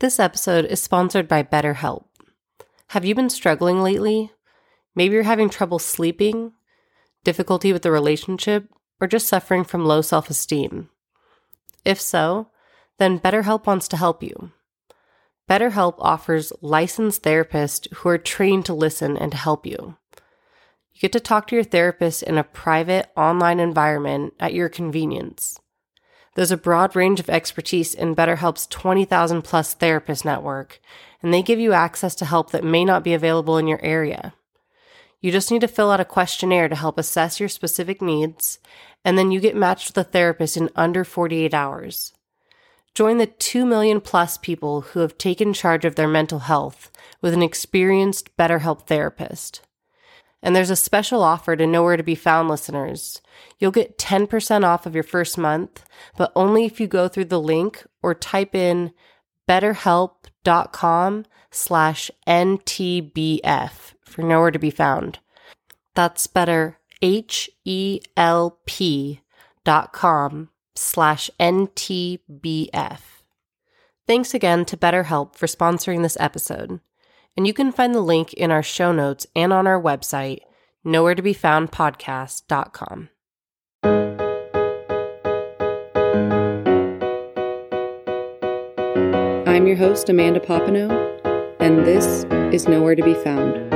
This episode is sponsored by BetterHelp. Have you been struggling lately? Maybe you're having trouble sleeping, difficulty with the relationship, or just suffering from low self esteem. If so, then BetterHelp wants to help you. BetterHelp offers licensed therapists who are trained to listen and to help you. You get to talk to your therapist in a private online environment at your convenience. There's a broad range of expertise in BetterHelp's 20,000 plus therapist network, and they give you access to help that may not be available in your area. You just need to fill out a questionnaire to help assess your specific needs, and then you get matched with a therapist in under 48 hours. Join the 2 million plus people who have taken charge of their mental health with an experienced BetterHelp therapist. And there's a special offer to Nowhere to Be Found listeners. You'll get 10% off of your first month, but only if you go through the link or type in betterhelp.com slash NTBF for Nowhere to Be Found. That's better, H-E-L-P dot com slash NTBF. Thanks again to BetterHelp for sponsoring this episode and you can find the link in our show notes and on our website, nowhere to be found podcast.com. I'm your host, Amanda Papineau, and this is Nowhere to Be Found.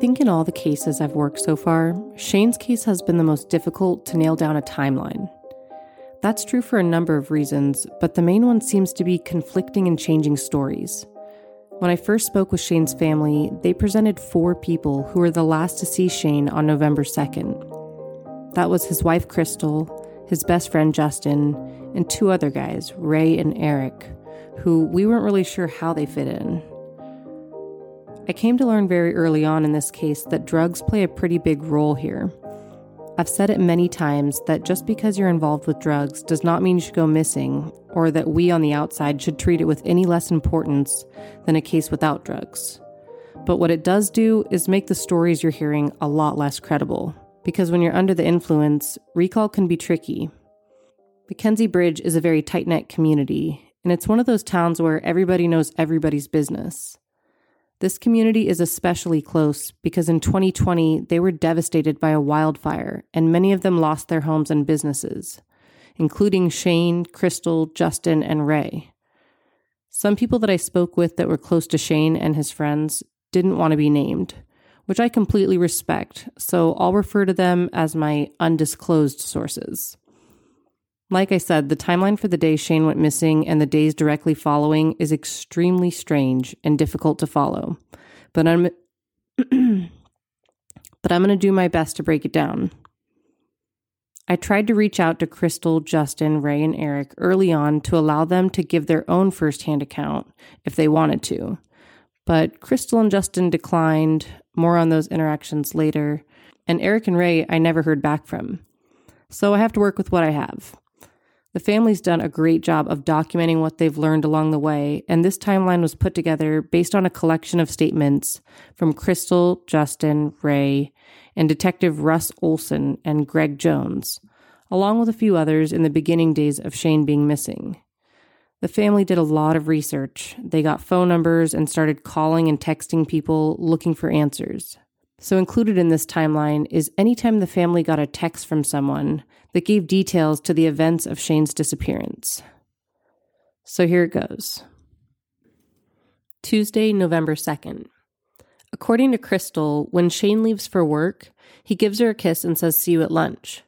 Think in all the cases I've worked so far, Shane's case has been the most difficult to nail down a timeline. That's true for a number of reasons, but the main one seems to be conflicting and changing stories. When I first spoke with Shane's family, they presented four people who were the last to see Shane on November 2nd. That was his wife Crystal, his best friend Justin, and two other guys, Ray and Eric, who we weren't really sure how they fit in. I came to learn very early on in this case that drugs play a pretty big role here. I've said it many times that just because you're involved with drugs does not mean you should go missing, or that we on the outside should treat it with any less importance than a case without drugs. But what it does do is make the stories you're hearing a lot less credible, because when you're under the influence, recall can be tricky. McKenzie Bridge is a very tight knit community, and it's one of those towns where everybody knows everybody's business. This community is especially close because in 2020 they were devastated by a wildfire and many of them lost their homes and businesses, including Shane, Crystal, Justin, and Ray. Some people that I spoke with that were close to Shane and his friends didn't want to be named, which I completely respect, so I'll refer to them as my undisclosed sources. Like I said, the timeline for the day Shane went missing and the days directly following is extremely strange and difficult to follow. But I'm but I'm going to do my best to break it down. I tried to reach out to Crystal, Justin, Ray, and Eric early on to allow them to give their own firsthand account if they wanted to. But Crystal and Justin declined, more on those interactions later, and Eric and Ray I never heard back from. So I have to work with what I have. The family's done a great job of documenting what they've learned along the way, and this timeline was put together based on a collection of statements from Crystal, Justin, Ray, and Detective Russ Olson and Greg Jones, along with a few others in the beginning days of Shane being missing. The family did a lot of research. They got phone numbers and started calling and texting people looking for answers. So, included in this timeline is anytime the family got a text from someone that gave details to the events of Shane's disappearance. So, here it goes Tuesday, November 2nd. According to Crystal, when Shane leaves for work, he gives her a kiss and says, See you at lunch.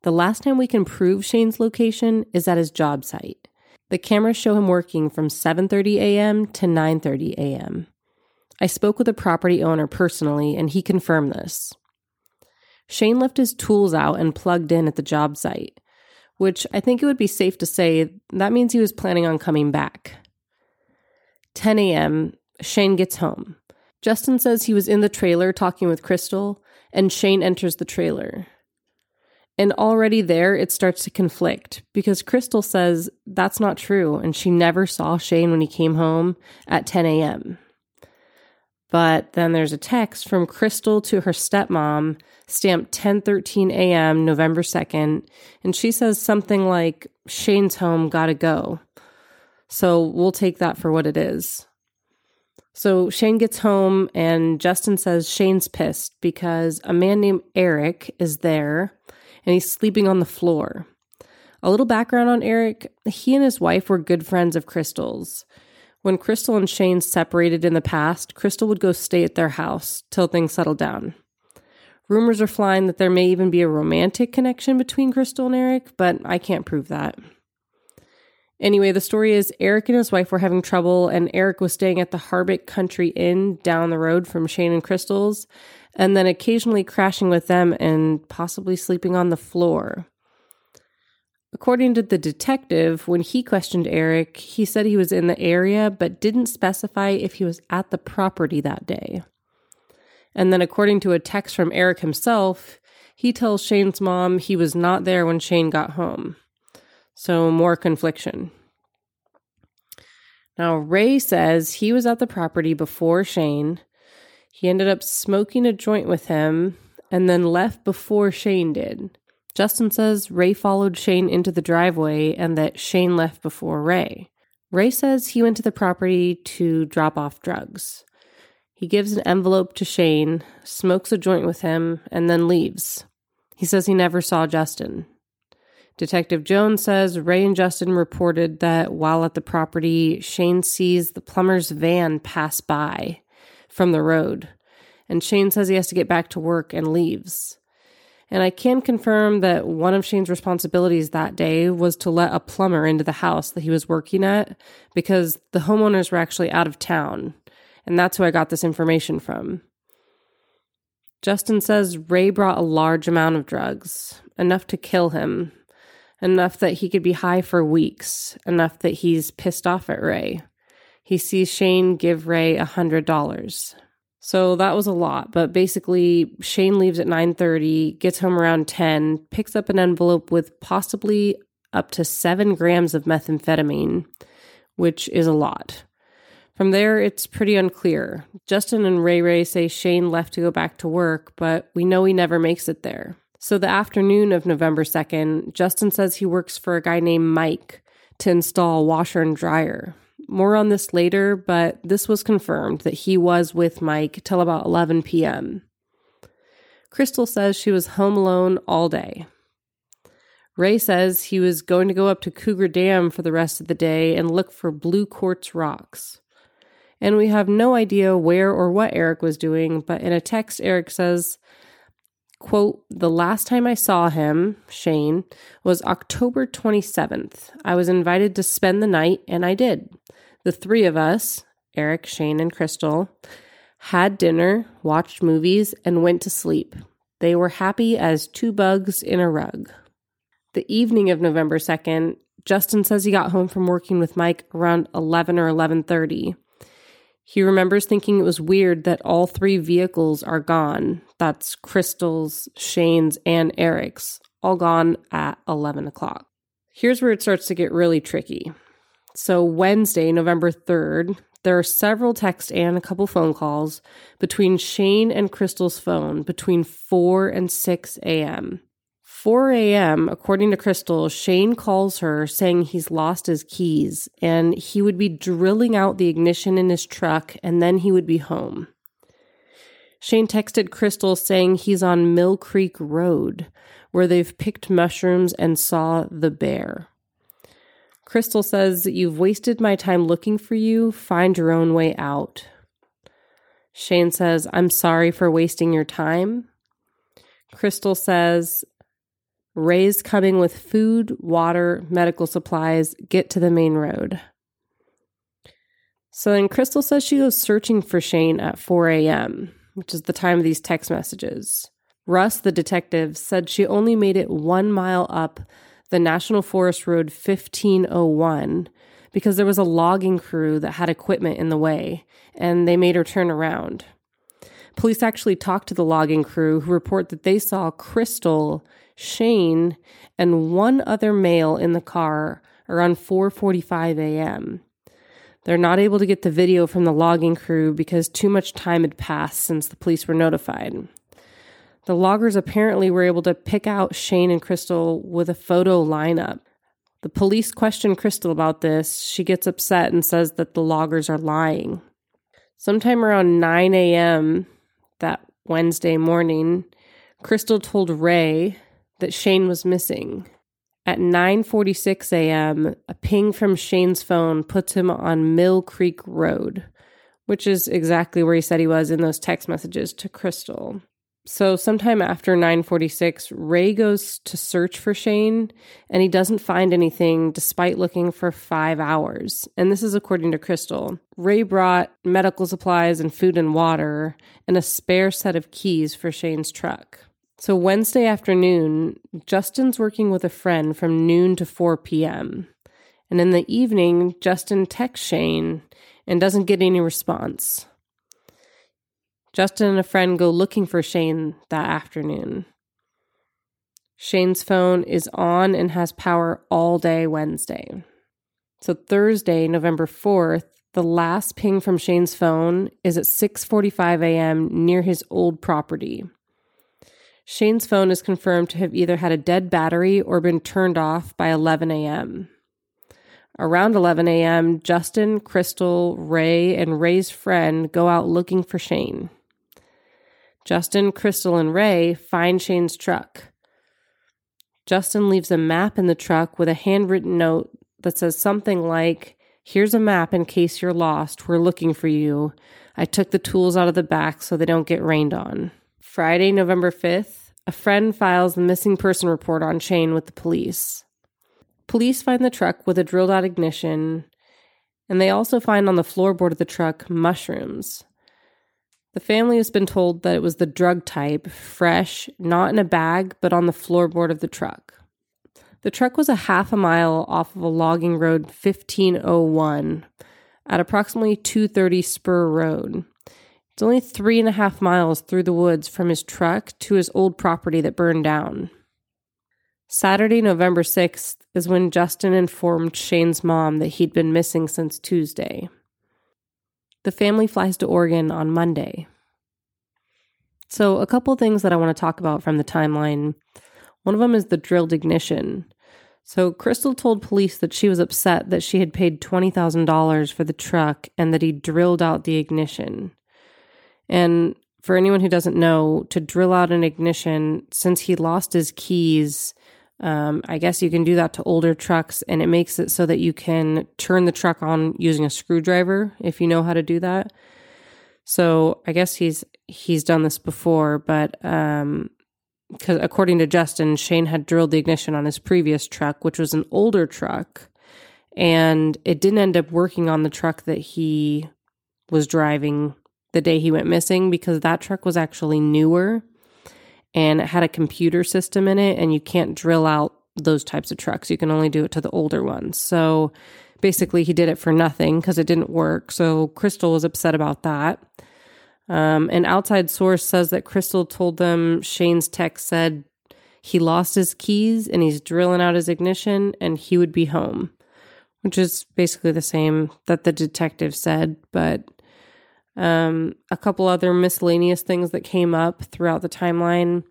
The last time we can prove Shane's location is at his job site. The cameras show him working from 7:30 a.m. to 9:30 a.m. I spoke with a property owner personally, and he confirmed this. Shane left his tools out and plugged in at the job site, which I think it would be safe to say that means he was planning on coming back. 10 a.m., Shane gets home. Justin says he was in the trailer talking with Crystal, and Shane enters the trailer. And already there, it starts to conflict because Crystal says that's not true and she never saw Shane when he came home at 10 a.m. But then there's a text from Crystal to her stepmom, stamped 10:13 a.m. November 2nd, and she says something like Shane's home, got to go. So we'll take that for what it is. So Shane gets home and Justin says Shane's pissed because a man named Eric is there and he's sleeping on the floor. A little background on Eric he and his wife were good friends of Crystal's. When Crystal and Shane separated in the past, Crystal would go stay at their house till things settled down. Rumors are flying that there may even be a romantic connection between Crystal and Eric, but I can't prove that. Anyway, the story is Eric and his wife were having trouble, and Eric was staying at the Harbick Country Inn down the road from Shane and Crystal's, and then occasionally crashing with them and possibly sleeping on the floor. According to the detective, when he questioned Eric, he said he was in the area but didn't specify if he was at the property that day. And then, according to a text from Eric himself, he tells Shane's mom he was not there when Shane got home. So, more confliction. Now, Ray says he was at the property before Shane. He ended up smoking a joint with him and then left before Shane did. Justin says Ray followed Shane into the driveway and that Shane left before Ray. Ray says he went to the property to drop off drugs. He gives an envelope to Shane, smokes a joint with him, and then leaves. He says he never saw Justin. Detective Jones says Ray and Justin reported that while at the property, Shane sees the plumber's van pass by from the road, and Shane says he has to get back to work and leaves. And I can confirm that one of Shane's responsibilities that day was to let a plumber into the house that he was working at because the homeowners were actually out of town. And that's who I got this information from. Justin says Ray brought a large amount of drugs, enough to kill him, enough that he could be high for weeks, enough that he's pissed off at Ray. He sees Shane give Ray a hundred dollars. So that was a lot, but basically Shane leaves at 9:30, gets home around 10, picks up an envelope with possibly up to 7 grams of methamphetamine, which is a lot. From there, it's pretty unclear. Justin and Ray Ray say Shane left to go back to work, but we know he never makes it there. So the afternoon of November 2nd, Justin says he works for a guy named Mike to install washer and dryer. More on this later, but this was confirmed that he was with Mike till about 11 p.m. Crystal says she was home alone all day. Ray says he was going to go up to Cougar Dam for the rest of the day and look for blue quartz rocks. And we have no idea where or what Eric was doing, but in a text, Eric says, quote, the last time I saw him, Shane, was October 27th. I was invited to spend the night, and I did. The three of us, Eric, Shane, and Crystal, had dinner, watched movies, and went to sleep. They were happy as two bugs in a rug. The evening of November 2nd, Justin says he got home from working with Mike around 11 or 11:30. He remembers thinking it was weird that all three vehicles are gone. That's Crystal's, Shane's, and Eric's, all gone at 11 o'clock. Here's where it starts to get really tricky. So, Wednesday, November 3rd, there are several texts and a couple phone calls between Shane and Crystal's phone between 4 and 6 a.m. 4 a.m., according to Crystal, Shane calls her saying he's lost his keys and he would be drilling out the ignition in his truck and then he would be home. Shane texted Crystal saying he's on Mill Creek Road, where they've picked mushrooms and saw the bear. Crystal says, You've wasted my time looking for you. Find your own way out. Shane says, I'm sorry for wasting your time. Crystal says, Ray's coming with food, water, medical supplies. Get to the main road. So then Crystal says she goes searching for Shane at 4 a.m., which is the time of these text messages. Russ, the detective, said she only made it one mile up the National Forest Road 1501 because there was a logging crew that had equipment in the way and they made her turn around. Police actually talked to the logging crew who report that they saw Crystal, Shane, and one other male in the car around 4:45 a.m. They're not able to get the video from the logging crew because too much time had passed since the police were notified. The loggers apparently were able to pick out Shane and Crystal with a photo lineup. The police question Crystal about this. She gets upset and says that the loggers are lying. Sometime around 9 a.m. that Wednesday morning, Crystal told Ray that Shane was missing. At 9:46 a.m., a ping from Shane's phone puts him on Mill Creek Road, which is exactly where he said he was in those text messages to Crystal. So sometime after 9:46, Ray goes to search for Shane and he doesn't find anything despite looking for 5 hours. And this is according to Crystal. Ray brought medical supplies and food and water and a spare set of keys for Shane's truck. So, Wednesday afternoon, Justin's working with a friend from noon to 4 p.m. And in the evening, Justin texts Shane and doesn't get any response. Justin and a friend go looking for Shane that afternoon. Shane's phone is on and has power all day Wednesday. So Thursday, November 4th, the last ping from Shane's phone is at 6:45 a.m. near his old property. Shane's phone is confirmed to have either had a dead battery or been turned off by 11 a.m. Around 11 a.m., Justin, Crystal, Ray, and Ray's friend go out looking for Shane. Justin, Crystal, and Ray find Shane's truck. Justin leaves a map in the truck with a handwritten note that says something like, Here's a map in case you're lost. We're looking for you. I took the tools out of the back so they don't get rained on. Friday, November 5th, a friend files the missing person report on Shane with the police. Police find the truck with a drilled out ignition, and they also find on the floorboard of the truck mushrooms. The family has been told that it was the drug type, fresh, not in a bag, but on the floorboard of the truck. The truck was a half a mile off of a logging road 1501 at approximately 230 Spur Road. It's only three and a half miles through the woods from his truck to his old property that burned down. Saturday, November 6th, is when Justin informed Shane's mom that he'd been missing since Tuesday. The family flies to Oregon on Monday. So, a couple things that I want to talk about from the timeline. One of them is the drilled ignition. So, Crystal told police that she was upset that she had paid $20,000 for the truck and that he drilled out the ignition. And for anyone who doesn't know, to drill out an ignition, since he lost his keys, um, I guess you can do that to older trucks, and it makes it so that you can turn the truck on using a screwdriver if you know how to do that. So I guess he's he's done this before, but um, because according to Justin, Shane had drilled the ignition on his previous truck, which was an older truck, and it didn't end up working on the truck that he was driving the day he went missing because that truck was actually newer and it had a computer system in it, and you can't drill out those types of trucks. You can only do it to the older ones. So basically, he did it for nothing because it didn't work. So Crystal was upset about that. Um, an outside source says that Crystal told them Shane's text said he lost his keys and he's drilling out his ignition and he would be home, which is basically the same that the detective said, but um, a couple other miscellaneous things that came up throughout the timeline.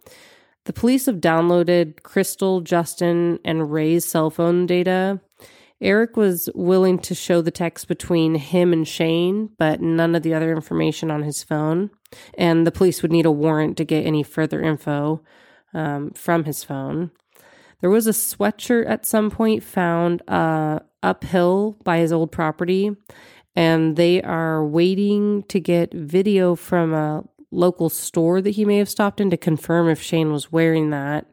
The police have downloaded Crystal, Justin, and Ray's cell phone data. Eric was willing to show the text between him and Shane, but none of the other information on his phone. And the police would need a warrant to get any further info um, from his phone. There was a sweatshirt at some point found uh, uphill by his old property, and they are waiting to get video from a local store that he may have stopped in to confirm if Shane was wearing that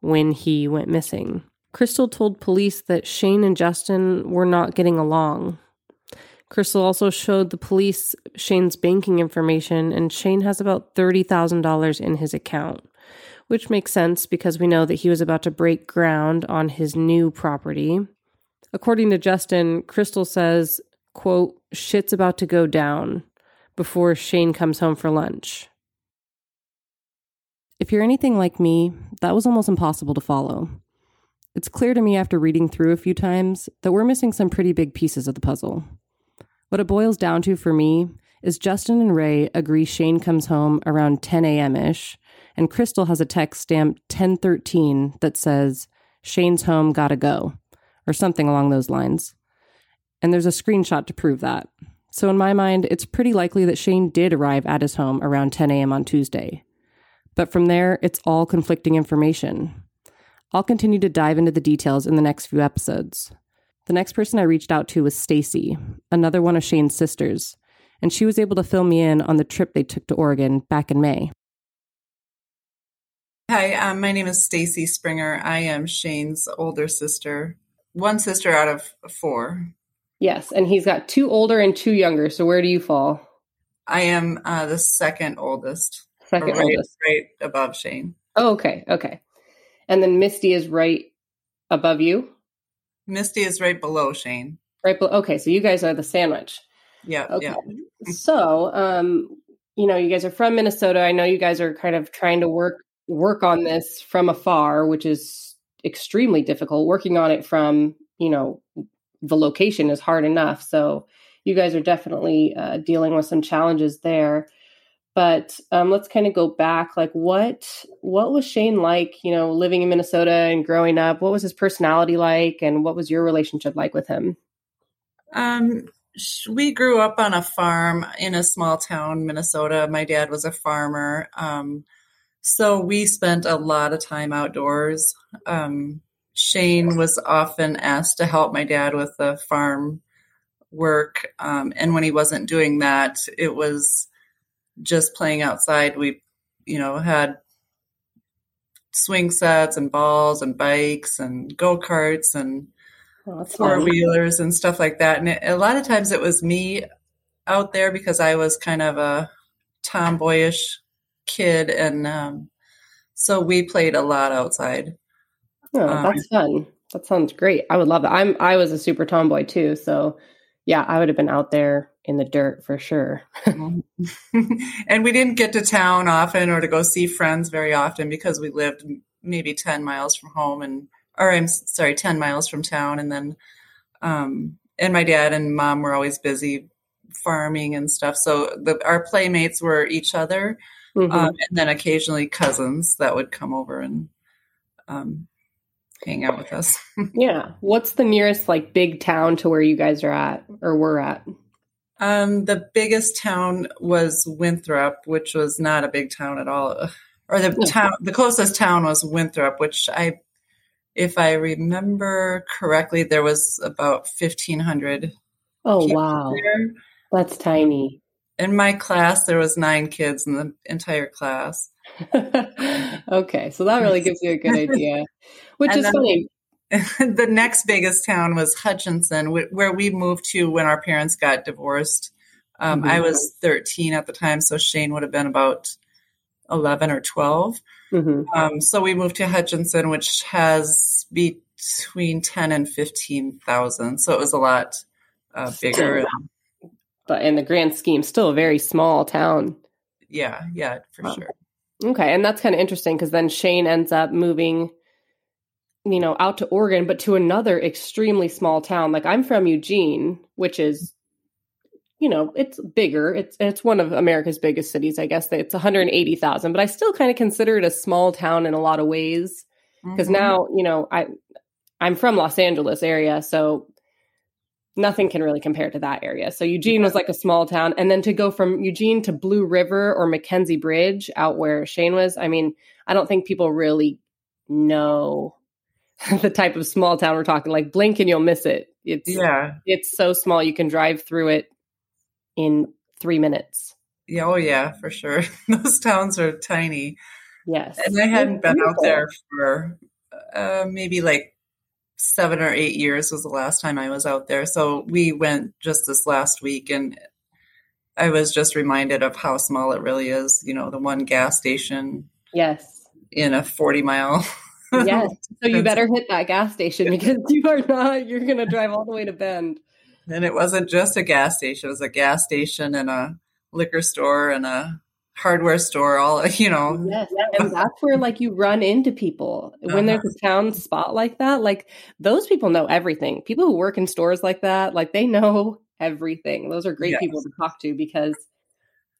when he went missing. Crystal told police that Shane and Justin were not getting along. Crystal also showed the police Shane's banking information, and Shane has about $30,000 in his account, which makes sense because we know that he was about to break ground on his new property. According to Justin, Crystal says quote, shit's about to go down before Shane comes home for lunch. If you're anything like me, that was almost impossible to follow. It's clear to me after reading through a few times that we're missing some pretty big pieces of the puzzle. What it boils down to for me is Justin and Ray agree Shane comes home around 10 a.m. ish, and Crystal has a text stamped 1013 that says, Shane's home, gotta go, or something along those lines. And there's a screenshot to prove that. So, in my mind, it's pretty likely that Shane did arrive at his home around 10 a.m. on Tuesday. But from there, it's all conflicting information. I'll continue to dive into the details in the next few episodes. The next person I reached out to was Stacy, another one of Shane's sisters, and she was able to fill me in on the trip they took to Oregon back in May. Hi, um, my name is Stacy Springer. I am Shane's older sister, one sister out of four. Yes, and he's got two older and two younger. So where do you fall? I am uh, the second oldest. Second right, oldest. right above Shane. Oh, okay, okay. And then Misty is right above you. Misty is right below Shane. Right below. Okay, so you guys are the sandwich. Yeah, Okay. yeah. So, um, you know, you guys are from Minnesota. I know you guys are kind of trying to work work on this from afar, which is extremely difficult. Working on it from, you know, the location is hard enough. So, you guys are definitely uh, dealing with some challenges there. But um, let's kind of go back. Like, what what was Shane like? You know, living in Minnesota and growing up. What was his personality like, and what was your relationship like with him? Um, we grew up on a farm in a small town, Minnesota. My dad was a farmer. Um, so we spent a lot of time outdoors. Um, Shane was often asked to help my dad with the farm work. Um, and when he wasn't doing that, it was just playing outside. We, you know, had swing sets and balls and bikes and go karts and Oh, four wheelers and stuff like that. And it, a lot of times it was me out there because I was kind of a tomboyish kid, and um, so we played a lot outside. Oh, Um, that's fun. That sounds great. I would love it. I'm I was a super tomboy too, so yeah, I would have been out there in the dirt for sure. and we didn't get to town often or to go see friends very often because we lived maybe 10 miles from home and or I'm sorry 10 miles from town and then um and my dad and mom were always busy farming and stuff so the, our playmates were each other Mhm. um, and then occasionally cousins that would come over and um, hang out with us yeah. What's the nearest like big town to where you guys are at or were at? Um, the biggest town was Winthrop, which was not a big town at all. Or the town, the closest town was Winthrop, which I, if I remember correctly, there was about fifteen hundred. Oh wow. there. That's tiny. In my class, there was nine kids in the entire class. okay, so that really gives you a good idea. Which And is funny. the next biggest town was Hutchinson, where we moved to when our parents got divorced. Um, Mhm. I was 13 at the time, so Shane would have been about 11 or 12. Mhm. Um, so we moved to Hutchinson, which has between 10 and 15,000. So it was a lot uh, bigger. But in the grand scheme, still a very small town. Yeah, yeah, for Wow. sure. Okay, and that's kind of interesting because then Shane ends up moving, you know, out to Oregon, but to another extremely small town. Like I'm from Eugene, which is, you know, it's bigger. It's it's one of America's biggest cities. I guess it's 180,000, but I still kind of consider it a small town in a lot of ways because Mhm. now, you know, I I'm from Los Angeles area, so nothing can really compare to that area. So Eugene was like a small town and then to go from Eugene to Blue River or McKenzie Bridge out where Shane was, I mean, I don't think people really know the type of small town we're talking like blink and you'll miss it. It's Yeah, it's so small you can drive through it in 3 minutes. yeah, oh yeah, for sure. Those towns are tiny. Yes. And I hadn't been out there for uh, maybe like seven or eight years was the last time I was out there. So we went just this last week and I was just reminded of how small it really is. You know, the one gas station Yes. in a 40 mile. Yes. So you better hit that gas station because you are not you're going to drive all the way to Bend. and it wasn't just a gas station, it was a gas station and a liquor store and a hardware store, all you know. Yes, and that's where like you run into people when there's a town spot like that. Like those people know everything. People who work in stores like that, like they know everything. Those are great yes. people to talk to because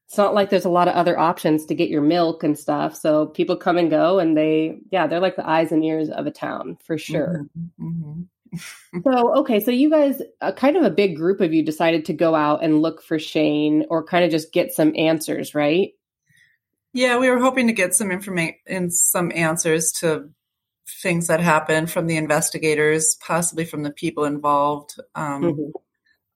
it's not like there's a lot of other options to get your milk and stuff. So people come and go, and they, yeah, they're like the eyes and ears of a town for sure. Mm-hmm. Mm-hmm. so, okay, so you guys, a kind of a big group of you decided to go out and look for Shane or kind of just get some answers, right? Yeah, we were hoping to get some information and some answers to things that happened from the investigators, possibly from the people involved. Um, mm-hmm.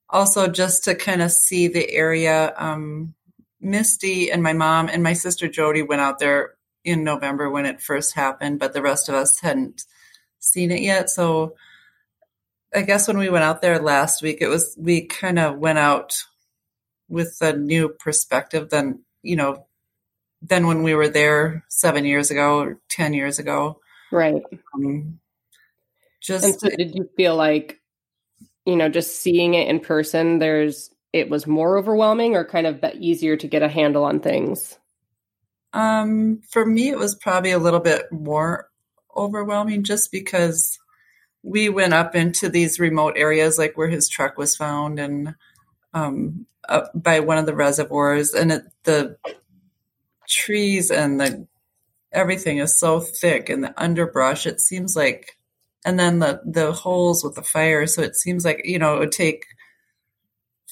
Also, just to kind of see the area. Um, Misty and my mom and my sister Jody went out there in November when it first happened, but the rest of us hadn't seen it yet. So I guess when we went out there last week, it was we kind of went out with a new perspective than you know than when we were there seven years ago or ten years ago. Right. Um, just and so did you feel like you know just seeing it in person? There's it was more overwhelming or kind of easier to get a handle on things? Um, for me, it was probably a little bit more overwhelming just because we went up into these remote areas, like where his truck was found, and um, up by one of the reservoirs, and it, the trees and the everything is so thick, and the underbrush. It seems like, and then the the holes with the fire. So it seems like you know it would take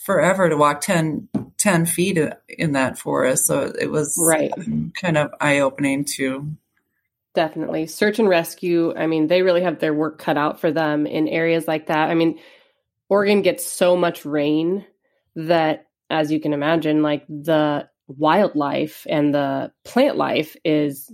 forever to walk 10, 10 feet in that forest. So it was right. kind of eye opening too. Definitely. Search and rescue, I mean, they really have their work cut out for them in areas like that. I mean, Oregon gets so much rain that, as you can imagine, like the wildlife and the plant life is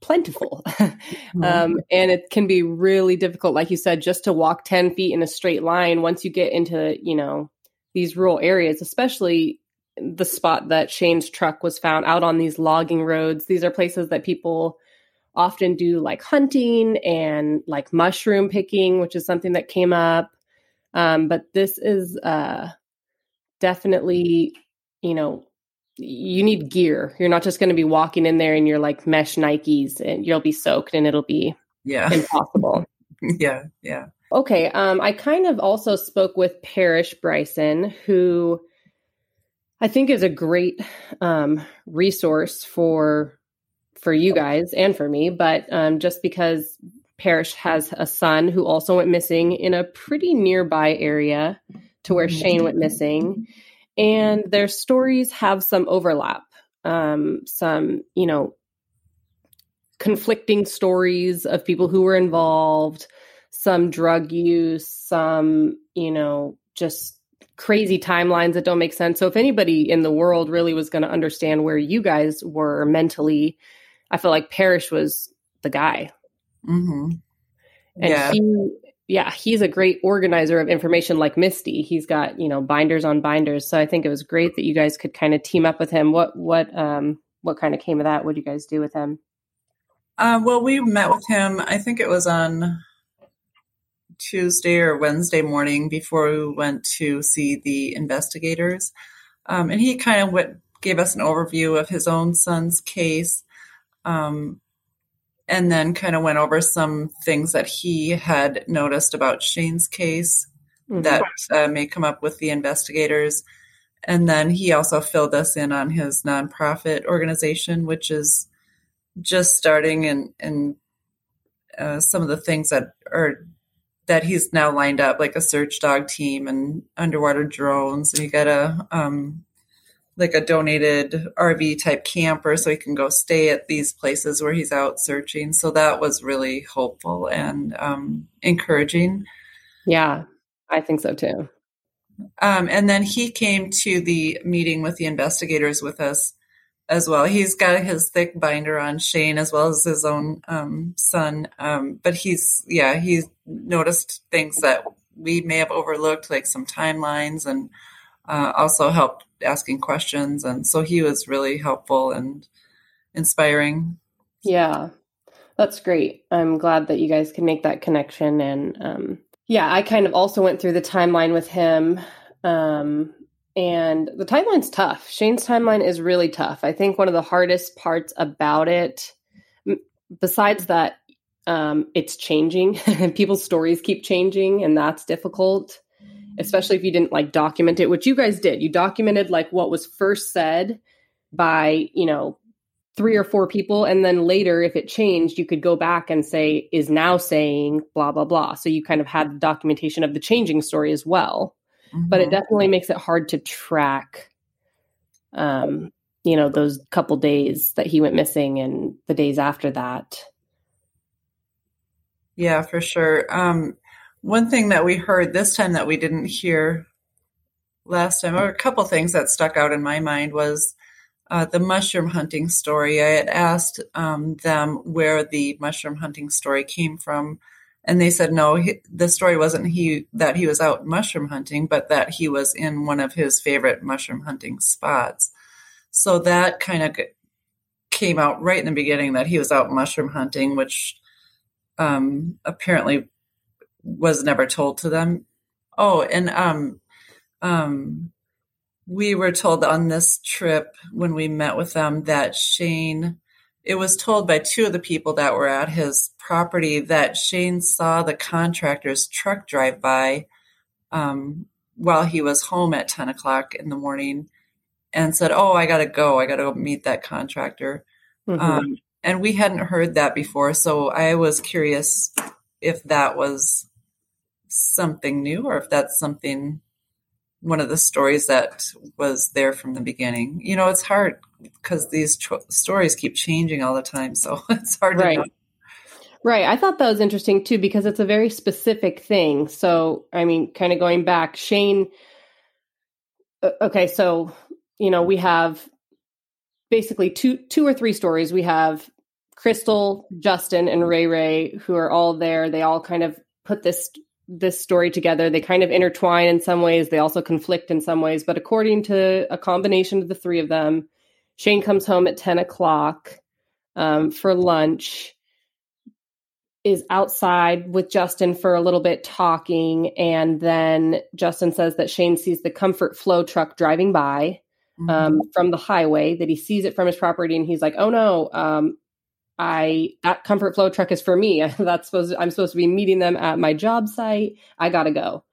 plentiful. mm-hmm. um, and it can be really difficult, like you said, just to walk 10 feet in a straight line once you get into, you know, these rural areas, especially the spot that Shane's truck was found out on these logging roads. These are places that people often do like hunting and like mushroom picking, which is something that came up. Um, but this is uh, definitely, you know, you need gear. You're not just going to be walking in there in your like mesh Nikes and you'll be soaked and it'll be yeah impossible. yeah, yeah. Okay. Um, I kind of also spoke with Parrish Bryson, who I think is a great um, resource for for you guys and for me. But um, just because Parrish has a son who also went missing in a pretty nearby area to where Shane went missing, and their stories have some overlap. Um, some, you know, conflicting stories of people who were involved some drug use, some, you know, just crazy timelines that don't make sense. So if anybody in the world really was going to understand where you guys were mentally, I feel like Parrish was the guy. Mm-hmm. And yeah. he, yeah, he's a great organizer of information like Misty. He's got, you know, binders on binders. So I think it was great that you guys could kind of team up with him. What, what, um, what kind of came of that? What did you guys do with him? Uh, well, we met with him. I think it was on Tuesday or Wednesday morning before we went to see the investigators. Um, and he kind of went, gave us an overview of his own son's case um, and then kind of went over some things that he had noticed about Shane's case mm-hmm. that uh, may come up with the investigators. And then he also filled us in on his nonprofit organization, which is just starting and, and uh, some of the things that are that he's now lined up like a search dog team and underwater drones and he got a um, like a donated RV type camper so he can go stay at these places where he's out searching. So that was really hopeful and um, encouraging. Yeah, I think so too. Um, and then he came to the meeting with the investigators with us as well. He's got his thick binder on Shane as well as his own um, son. Um, but he's, yeah, he's noticed things that we may have overlooked, like some timelines, and uh, also helped asking questions. And so he was really helpful and inspiring. Yeah, that's great. I'm glad that you guys can make that connection. And um, yeah, I kind of also went through the timeline with him. Um, and the timeline's tough. Shane's timeline is really tough. I think one of the hardest parts about it, besides that, um, it's changing. People's stories keep changing, and that's difficult, especially if you didn't like document it, which you guys did. You documented like what was first said by, you know, three or four people and then later if it changed you could go back and say is now saying blah blah blah so you kind of had the documentation of the changing story as well mm-hmm. but it mm-hmm. definitely makes it hard to track um you know those couple days that he went missing and the days after that yeah for sure um one thing that we heard this time that we didn't hear last time or a couple things that stuck out in my mind was uh, the mushroom hunting story. I had asked um, them where the mushroom hunting story came from, and they said no. He, the story wasn't he that he was out mushroom hunting, but that he was in one of his favorite mushroom hunting spots. So that kind of came out right in the beginning that he was out mushroom hunting, which um, apparently was never told to them. Oh, and um, um, we were told on this trip when we met with them that Shane, it was told by two of the people that were at his property that Shane saw the contractor's truck drive by um, while he was home at 10 o'clock in the morning and said, Oh, I got to go. I got to go meet that contractor. Mm-hmm. Um, and we hadn't heard that before. So I was curious if that was something new or if that's something one of the stories that was there from the beginning. You know, it's hard because these cho- stories keep changing all the time, so it's hard right. to know. Right. I thought that was interesting too because it's a very specific thing. So, I mean, kind of going back, Shane. Okay, so you know we have basically two two or three stories. We have Crystal, Justin, and Ray Ray who are all there. They all kind of put this this story together. They kind of intertwine in some ways, they also conflict in some ways. But according to a combination of the three of them, Shane comes home at 10 o'clock um, for lunch, is outside with Justin for a little bit talking. And then Justin says that Shane sees the Comfort Flow truck driving by. Mm-hmm. Um, from the highway that he sees it from his property and he's like oh no um, I that comfort flow truck is for me. That's supposed I'm supposed to be meeting them at my job site. I gotta go.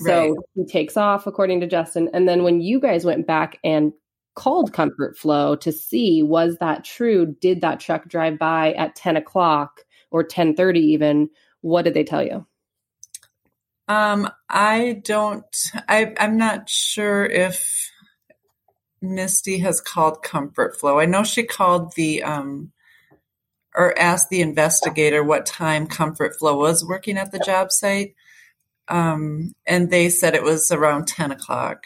Right. So he takes off according to Justin. And then when you guys went back and called Comfort Flow to see was that true? Did that truck drive by at 10 o'clock or 1030 even? What did they tell you? Um, I don't I I'm not sure if Misty has called Comfort Flow. I know she called the um or asked the investigator what time Comfort Flow was working at the job site. Um, and they said it was around 10 o'clock.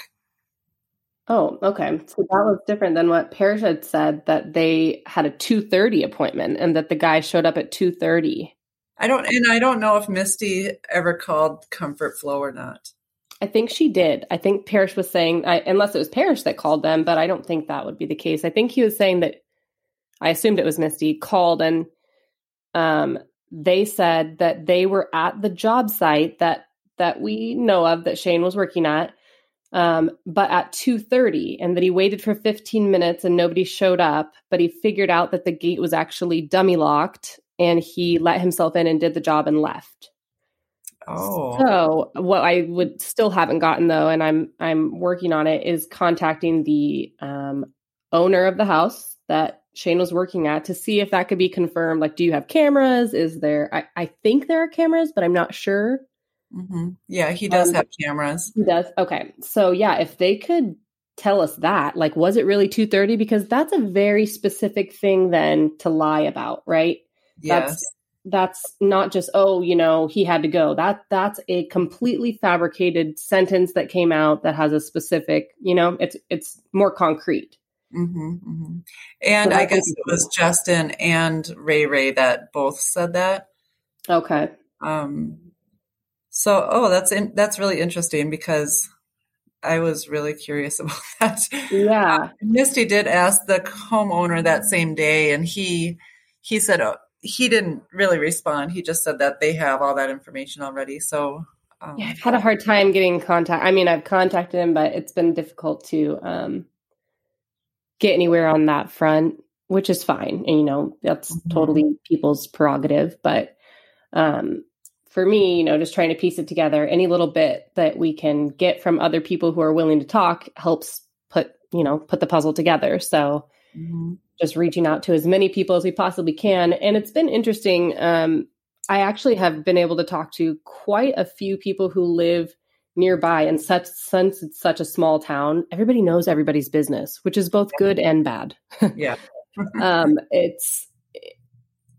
Oh, okay. So that was different than what Parrish had said that they had a 2:30 appointment and that the guy showed up at 2:30. I don't and I don't know if Misty ever called Comfort Flow or not. I think she did. I think Parrish was saying I, unless it was Parrish that called them, but I don't think that would be the case. I think he was saying that I assumed it was Misty, called and um, they said that they were at the job site that that we know of that Shane was working at, um, but at two thirty, and that he waited for fifteen minutes and nobody showed up. But he figured out that the gate was actually dummy locked, and he let himself in and did the job and left. Oh. So what I would still haven't gotten though, and I'm I'm working on it, is contacting the um, owner of the house that Shane was working at to see if that could be confirmed. Like, do you have cameras? Is there, I, I think there are cameras, but I'm not sure. Mm-hmm. Yeah, he does um, have cameras. He does. Okay. So, yeah, if they could tell us that, like, was it really 230? Because that's a very specific thing then to lie about, right? Yes. That's, that's not just oh you know he had to go that that's a completely fabricated sentence that came out that has a specific you know it's it's more concrete Mm-hmm, mm-hmm. And so I guess it was Justin and Ray Ray that both said that. Okay. Um. So, oh, that's in, that's really interesting because I was really curious about that. Yeah. Uh, Misty did ask the homeowner that same day, and he he said oh, he didn't really respond. He just said that they have all that information already. So Um, Yeah, I've had a hard time getting contact. I mean, I've contacted him, but it's been difficult to um, get anywhere on that front, which is fine. And, you know, that's Mhm. totally people's prerogative. But um, for me, you know, just trying to piece it together, any little bit that we can get from other people who are willing to talk helps put, you know, put the puzzle together. So mhm. just reaching out to as many people as we possibly can. And it's been interesting. Um, I actually have been able to talk to quite a few people who live nearby and such since it's such a small town everybody knows everybody's business which is both good and bad Yeah. um it's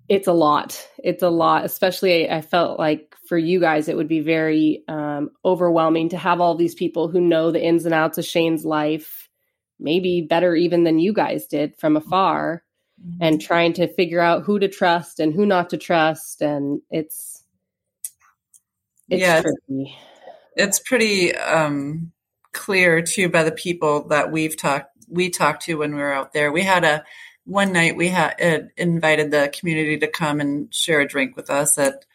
it's a lot it's a lot especially i felt like for you guys it would be very um overwhelming to have all these people who know the ins and outs of shane's life maybe better even than you guys did from afar and trying to figure out who to trust and who not to trust and it's it's Yeah, it's- tricky. It's pretty um, clear too by the people that we've talked we talked to when we were out there. We had a one night we had uh, invited the community to come and share a drink with us at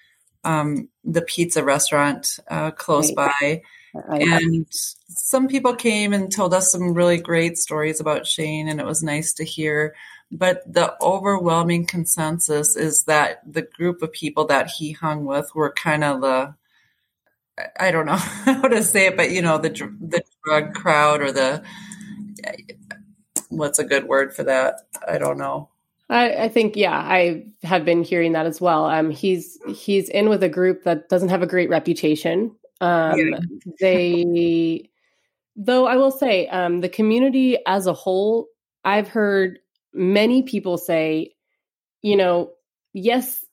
um, the pizza restaurant uh, close by, and some people came and told us some really great stories about Shane, and it was nice to hear. But the overwhelming consensus is that the group of people that he hung with were kind of the I- don't know how to say it, but you know the the drug crowd or the what's a good word for that? I don't know. I, I think yeah, I have been hearing that as well. Um, he's he's in with a group that doesn't have a great reputation. Um, Yeah. they, though, I will say, um, the community as a whole, I've heard many people say, you know, yes,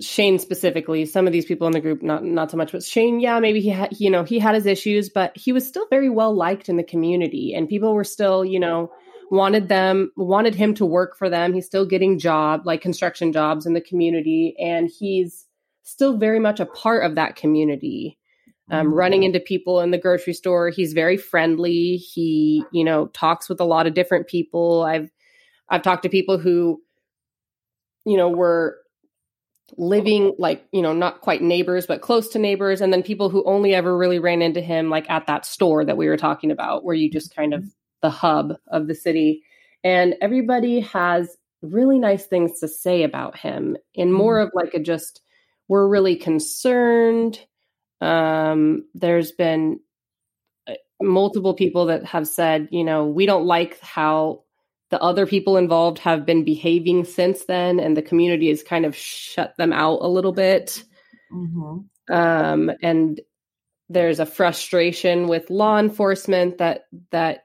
Shane specifically. Some of these people in the group, not not so much, but Shane, yeah, maybe he had, you know, he had his issues, but he was still very well liked in the community, and people were still, you know wanted them wanted him to work for them. He's still getting job like construction jobs in the community and he's still very much a part of that community. Um, running into people in the grocery store he's very friendly. He you know talks with a lot of different people. I've i've talked to people who you know were living like you know not quite neighbors but close to neighbors and then people who only ever really ran into him like at that store that we were talking about where you just kind of the hub of the city. And everybody has really nice things to say about him in more of like a just we're really concerned. Um there's been uh, multiple people that have said you know we don't like how the other people involved have been behaving since then and the community has kind of shut them out a little bit Mm-hmm. um, and there's a frustration with law enforcement that that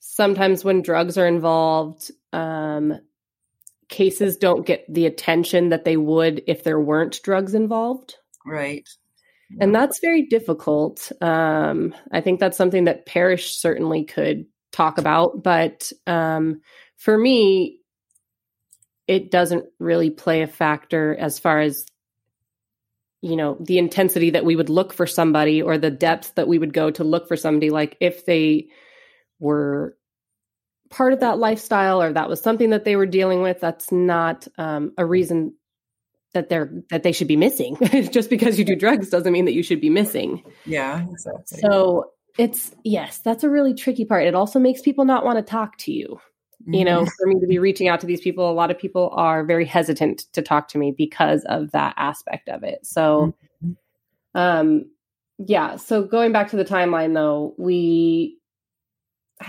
sometimes when drugs are involved um, cases don't get the attention that they would if there weren't drugs involved Right. and that's very difficult um, i think that's something that parish certainly could talk about but um, for me it doesn't really play a factor as far as you know the intensity that we would look for somebody or the depth that we would go to look for somebody like if they were part of that lifestyle or that was something that they were dealing with that's not um, a reason that they're that they should be missing just because you do drugs doesn't mean that you should be missing Yeah. Exactly. so it's yes that's a really tricky part it also makes people not want to talk to you you know Mhm. for me to be reaching out to these people a lot of people are very hesitant to talk to me because of that aspect of it so Mhm. um yeah so going back to the timeline though we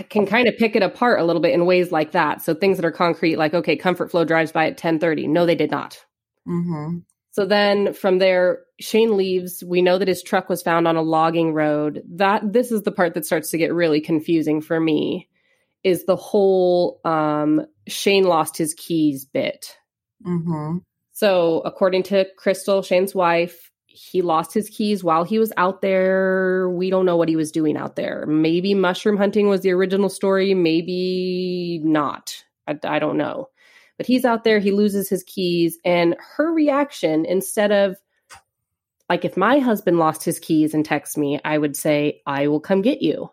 can kind of pick it apart a little bit in ways like that so things that are concrete like okay comfort flow drives by at 10:30 no they did not Mhm. So then from there, Shane leaves. We know that his truck was found on a logging road. That this is the part that starts to get really confusing for me is the whole um, Shane lost his keys bit. Mhm. So according to Crystal, Shane's wife, he lost his keys while he was out there. We don't know what he was doing out there. Maybe mushroom hunting was the original story. Maybe not. I, I don't know. But he's out there, he loses his keys, and her reaction, instead of like if my husband lost his keys and texts me, I would say, I will come get you.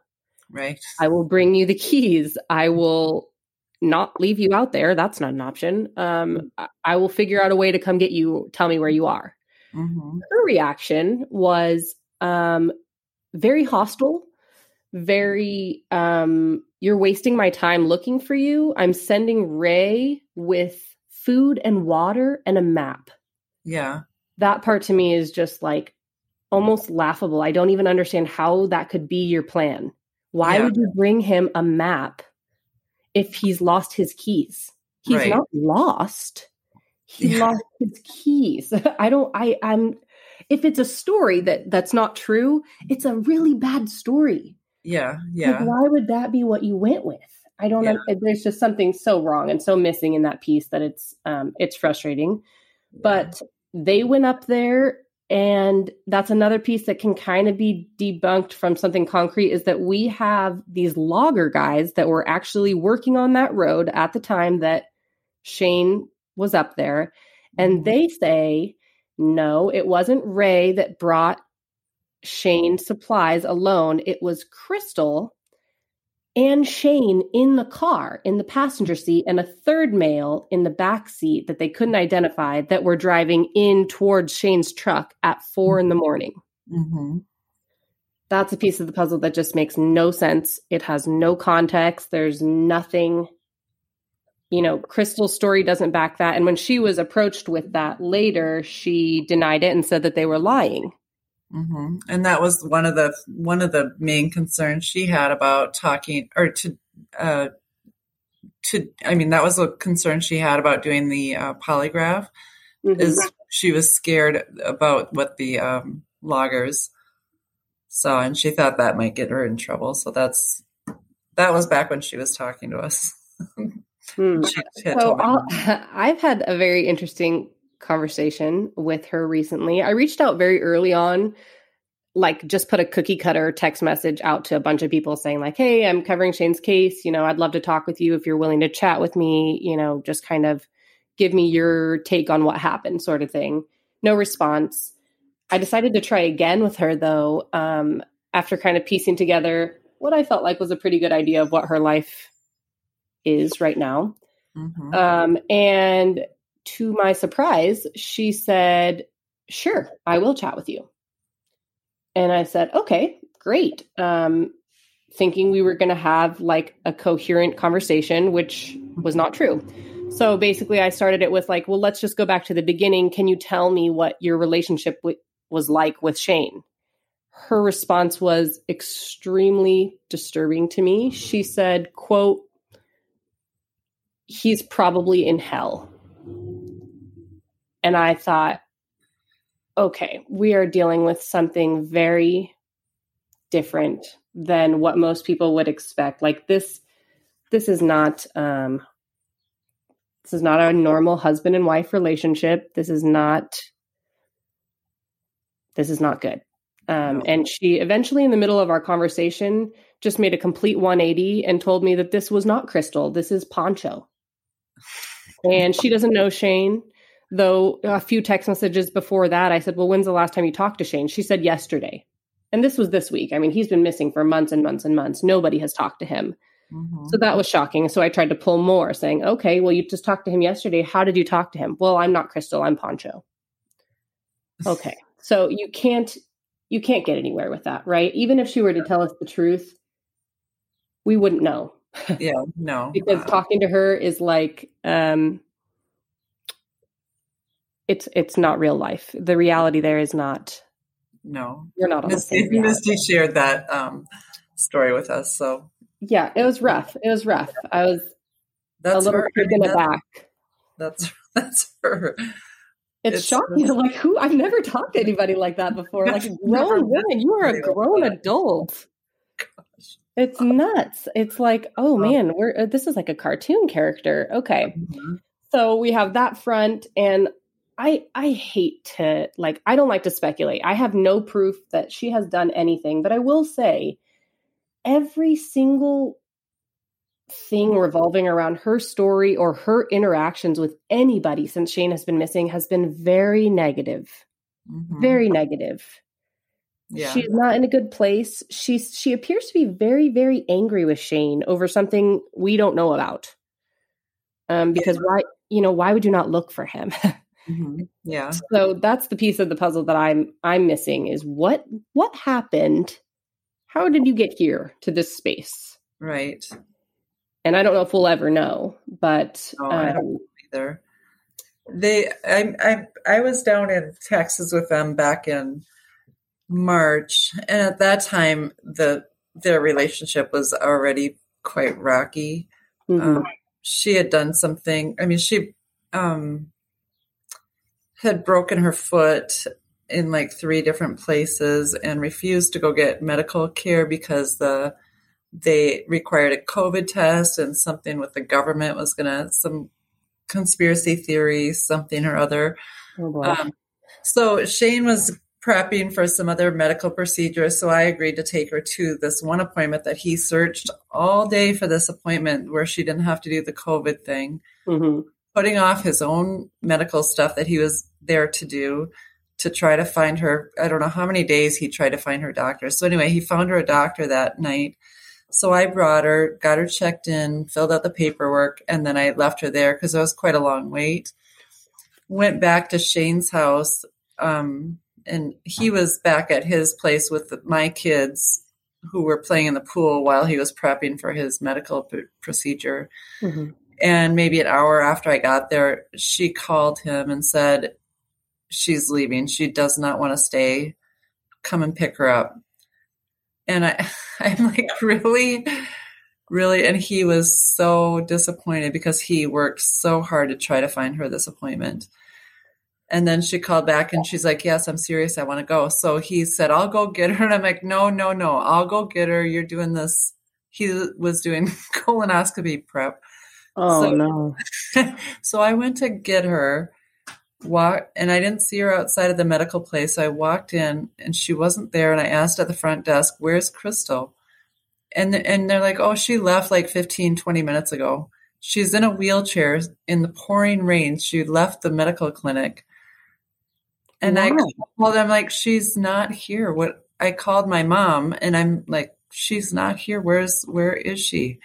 Right. I will bring you the keys. I will not leave you out there. That's not an option. Um, I- I will figure out a way to come get you. Tell me where you are. Mhm. Her reaction was, um, very hostile, very, um, you're wasting my time looking for you. I'm sending Ray with food and water and a map. Yeah. That part to me is just like almost laughable. I don't even understand how that could be your plan. Why Yeah. would you bring him a map if he's lost his keys? He's Right. not lost. He Yeah. lost his keys. I don't I I'm if it's a story that that's not true, it's a really bad story. Yeah. Like, Yeah. why would that be what you went with? I don't Yeah. know. There's just something so wrong and so missing in that piece that it's um it's frustrating. But they went up there and that's another piece that can kind of be debunked from something concrete is that we have these logger guys that were actually working on that road at the time that Shane was up there and Mhm. they say no it wasn't Ray that brought Shane supplies alone it was Crystal and Shane in the car in the passenger seat and a third male in the back seat that they couldn't identify that were driving in towards Shane's truck at four in the morning. hmm That's a piece of the puzzle that just makes no sense. It has no context. There's nothing, you know, Crystal's story doesn't back that. And when she was approached with that later, she denied it and said that they were lying. Hmm And that was one of the one of the main concerns she had about talking or to uh to I mean that was a concern she had about doing the uh, polygraph is she was scared about what the um, loggers saw and she thought that might get her in trouble. So that's that was back when she was talking to us. Hmm. She had So. I'll, I've had a very interesting conversation with her recently. I reached out very early on, like just put a cookie cutter text message out to a bunch of people saying like, "Hey, I'm covering Shane's case. You know, I'd love to talk with you if you're willing to chat with me. You know, just kind of give me your take on what happened, sort of thing." No response. I decided to try again with her though, um, after kind of piecing together what I felt like was a pretty good idea of what her life is right now. Mhm. Um, and to my surprise, she said, Sure, I will chat with you. And I said, Okay, great. Um, thinking we were going to have like a coherent conversation, which was not true. So basically, I started it with, like, well, let's just go back to the beginning. Can you tell me what your relationship w- was like with Shane? Her response was extremely disturbing to me. She said, quote, he's probably in hell. And I thought, okay, we are dealing with something very different than what most people would expect. Like this, this is not, um, this is not a normal husband and wife relationship. This is not, this is not good. Um, and she eventually, in the middle of our conversation, just made a complete 180 and told me that this was not Crystal. This is Poncho. And she doesn't know Shane. Though a few text messages before that, I said, Well, when's the last time you talked to Shane? She said yesterday. And this was this week. I mean, he's been missing for months and months and months. Nobody has talked to him. Mhm. So that was shocking. So I tried to pull more, saying, Okay, well, you just talked to him yesterday. How did you talk to him? Well, I'm not Crystal, I'm Poncho. Okay. So you can't you can't get anywhere with that, right? Even if she were to tell us the truth, we wouldn't know yeah, no. because uh, talking to her is like um it's it's not real life the reality there is not no. you're not on the Misty, same. Misty shared that um, story with us, so yeah it was rough it was rough i was that's a little her. I mean, taken aback that's that's her. it's, It's- shocking like who i've never talked to anybody like that before like grown woman you are a grown adult it's nuts. It's like oh man we're uh, this is like a cartoon character. Okay. Mhm. so we have that front and i i hate to like i don't like to speculate. I have no proof that she has done anything but i will say every single thing revolving around her story or her interactions with anybody since shane has been missing has been very negative. Mhm. very negative yeah. she's not in a good place she's she appears to be very very angry with shane over something we don't know about um because why you know why would you not look for him Mhm. Yeah. So that's the piece of the puzzle that I'm I'm missing is what what happened? How did you get here to this space? Right. And I don't know if we'll ever know, but No, I don't um, either. They, I, I, I was down in Texas with them back in March, and at that time, the their relationship was already quite rocky. mhm. Um, she had done something. I mean, she um, had broken her foot in like three different places and refused to go get medical care because the they required a COVID test and something with the government was gonna some conspiracy theory, something or other. Oh. Um, so Shane was prepping for some other medical procedures, so I agreed to take her to this one appointment that he searched all day for this appointment where she didn't have to do the COVID thing, Mhm. putting off his own medical stuff that he was there to do to try to find her. I don't know how many days he tried to find her doctor. So anyway, he found her a doctor that night. So I brought her, got her checked in, filled out the paperwork, and then I left her there because it was quite a long wait. Went back to Shane's house, um, and he was back at his place with my kids who were playing in the pool while he was prepping for his medical p- procedure. Mhm. And maybe an hour after I got there, she called him and said she's leaving. She does not want to stay. Come and pick her up. And I, I'm like, really? Really? And he was so disappointed because he worked so hard to try to find her this appointment. And then she called back and she's like, Yes, I'm serious. I want to go. So he said, I'll go get her. And I'm like, No, no, no. I'll go get her. You're doing this. He was doing colonoscopy prep. Oh So- no. so I went to get her, walk, and I didn't see her outside of the medical place. So I walked in, and she wasn't there. And I asked at the front desk, "Where's Crystal?" And and they're like, "Oh, she left like 15, 20 minutes ago. She's in a wheelchair in the pouring rain. She left the medical clinic." And I Wow. called them like, "She's not here." What I called my mom, and I'm like, "She's not here. Where's where is she?"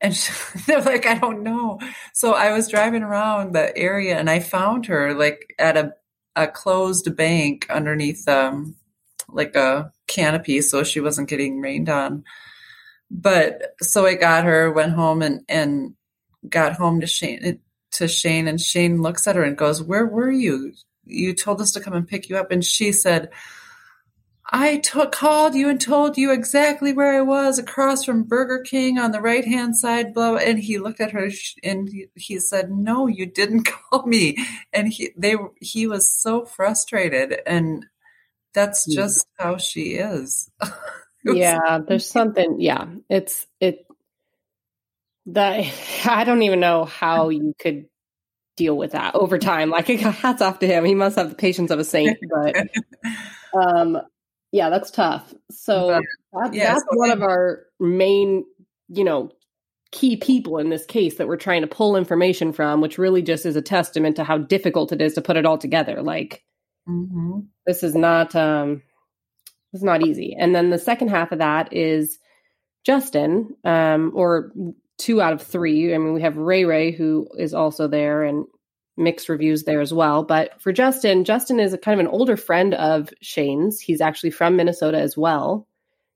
And she, they're like, I don't know. So I was driving around the area and I found her like at a, a closed bank underneath um like a canopy so she wasn't getting rained on. But so I got her, went home and and got home to Shane to Shane and Shane looks at her and goes, "Where were you? You told us to come and pick you up." And she said, I took called you and told you exactly where I was across from Burger King on the right hand side. Blah, blah. and he looked at her and he, he said, "No, you didn't call me." And he they he was so frustrated, and that's Hmm. just how she is. Yeah there's something yeah it's it that i don't even know how you could deal with that over time. Like hats off to him. He must have the patience of a saint but um yeah that's tough. So that, yeah, that's so one of our main you know key people in this case that we're trying to pull information from which really just is a testament to how difficult it is to put it all together. Like Mhm. this is not um it's not easy. And then the second half of that is justin um or two out of three. I mean we have ray ray who is also there and mixed reviews there as well. But for justin justin is a kind of an older friend of shane's. He's actually from minnesota as well.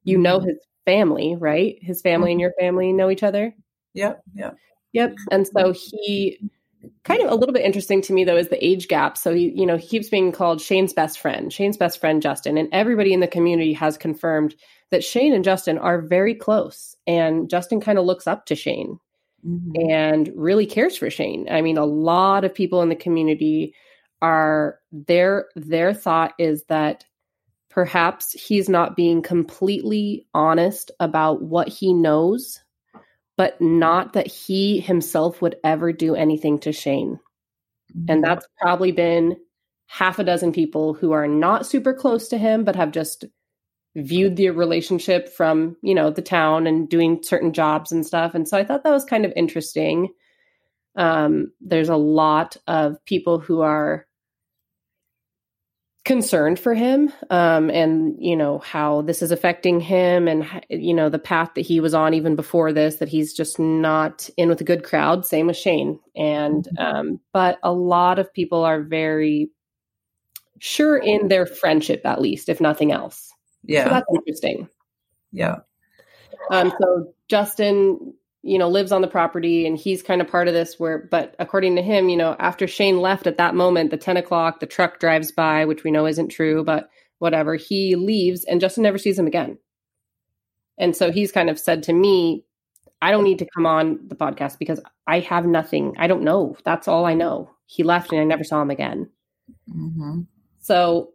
You know mm-hmm. his family right? His family and mm-hmm. your family know each other? Yep, yep. Yep. And so he kind of a little bit interesting to me though is the age gap. So he, you know, he keeps being called Shane's best friend, Shane's best friend Justin, and everybody in the community has confirmed that Shane and Justin are very close and Justin kind of looks up to Shane Mhm. and really cares for Shane. I mean, a lot of people in the community are their their thought is that perhaps he's not being completely honest about what he knows, but not that he himself would ever do anything to Shane. And that's probably been half a dozen people who are not super close to him, but have just viewed the relationship from, you know, the town and doing certain jobs and stuff. And so I thought that was kind of interesting. Um, there's a lot of people who are concerned for him um, and you know how this is affecting him and you know the path that he was on even before this that he's just not in with a good crowd same with shane and mm-hmm. um, but a lot of people are very sure in their friendship at least if nothing else yeah so that's interesting yeah um, so justin you know, lives on the property and he's kind of part of this where, but according to him, you know, after Shane left at that moment, the 10 o'clock, the truck drives by, which we know isn't true, but whatever, he leaves and Justin never sees him again. And so he's kind of said to me, I don't need to come on the podcast because I have nothing. I don't know. That's all I know. He left and I never saw him again. Mm-hmm. So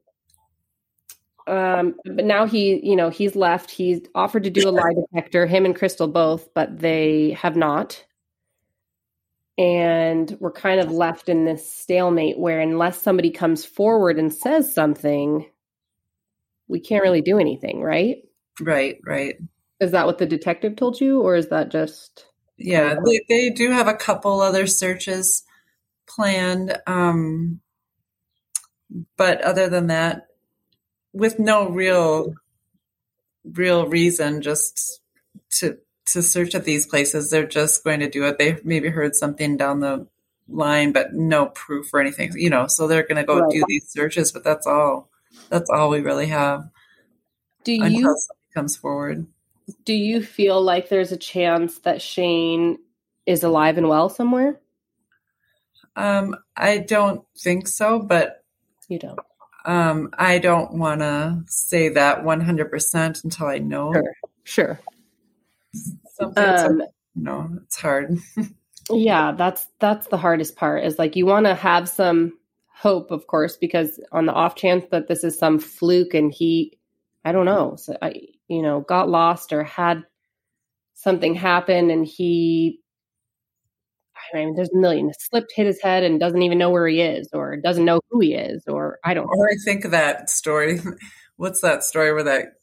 um, but now he, you know, he's left. He's offered to do a lie detector, him and Crystal both, but they have not. And we're kind of left in this stalemate where, unless somebody comes forward and says something, we can't really do anything, right? Right, right. Is that what the detective told you, or is that just? Yeah, they, they do have a couple other searches planned. Um, but other than that, with no real real reason just to to search at these places. They're just going to do it. They maybe heard something down the line but no proof or anything you know so they're going to go right. do these searches but that's all that's all we really have. Do you comes forward. do you feel like there's a chance that shane is alive and well somewhere? Um i don't think so but you don't um, I don't want to say that 100% until I know. Sure. Sure. um, no, it's hard. yeah, that's that's the hardest part is like you want to have some hope, of course, because on the off chance that this is some fluke and he, I don't know, so I, you know, got lost or had something happen and he I mean, there's a million. Slipped, hit his head, and doesn't even know where he is, or doesn't know who he is, or I don't. Know. Or I think of that story. What's that story where that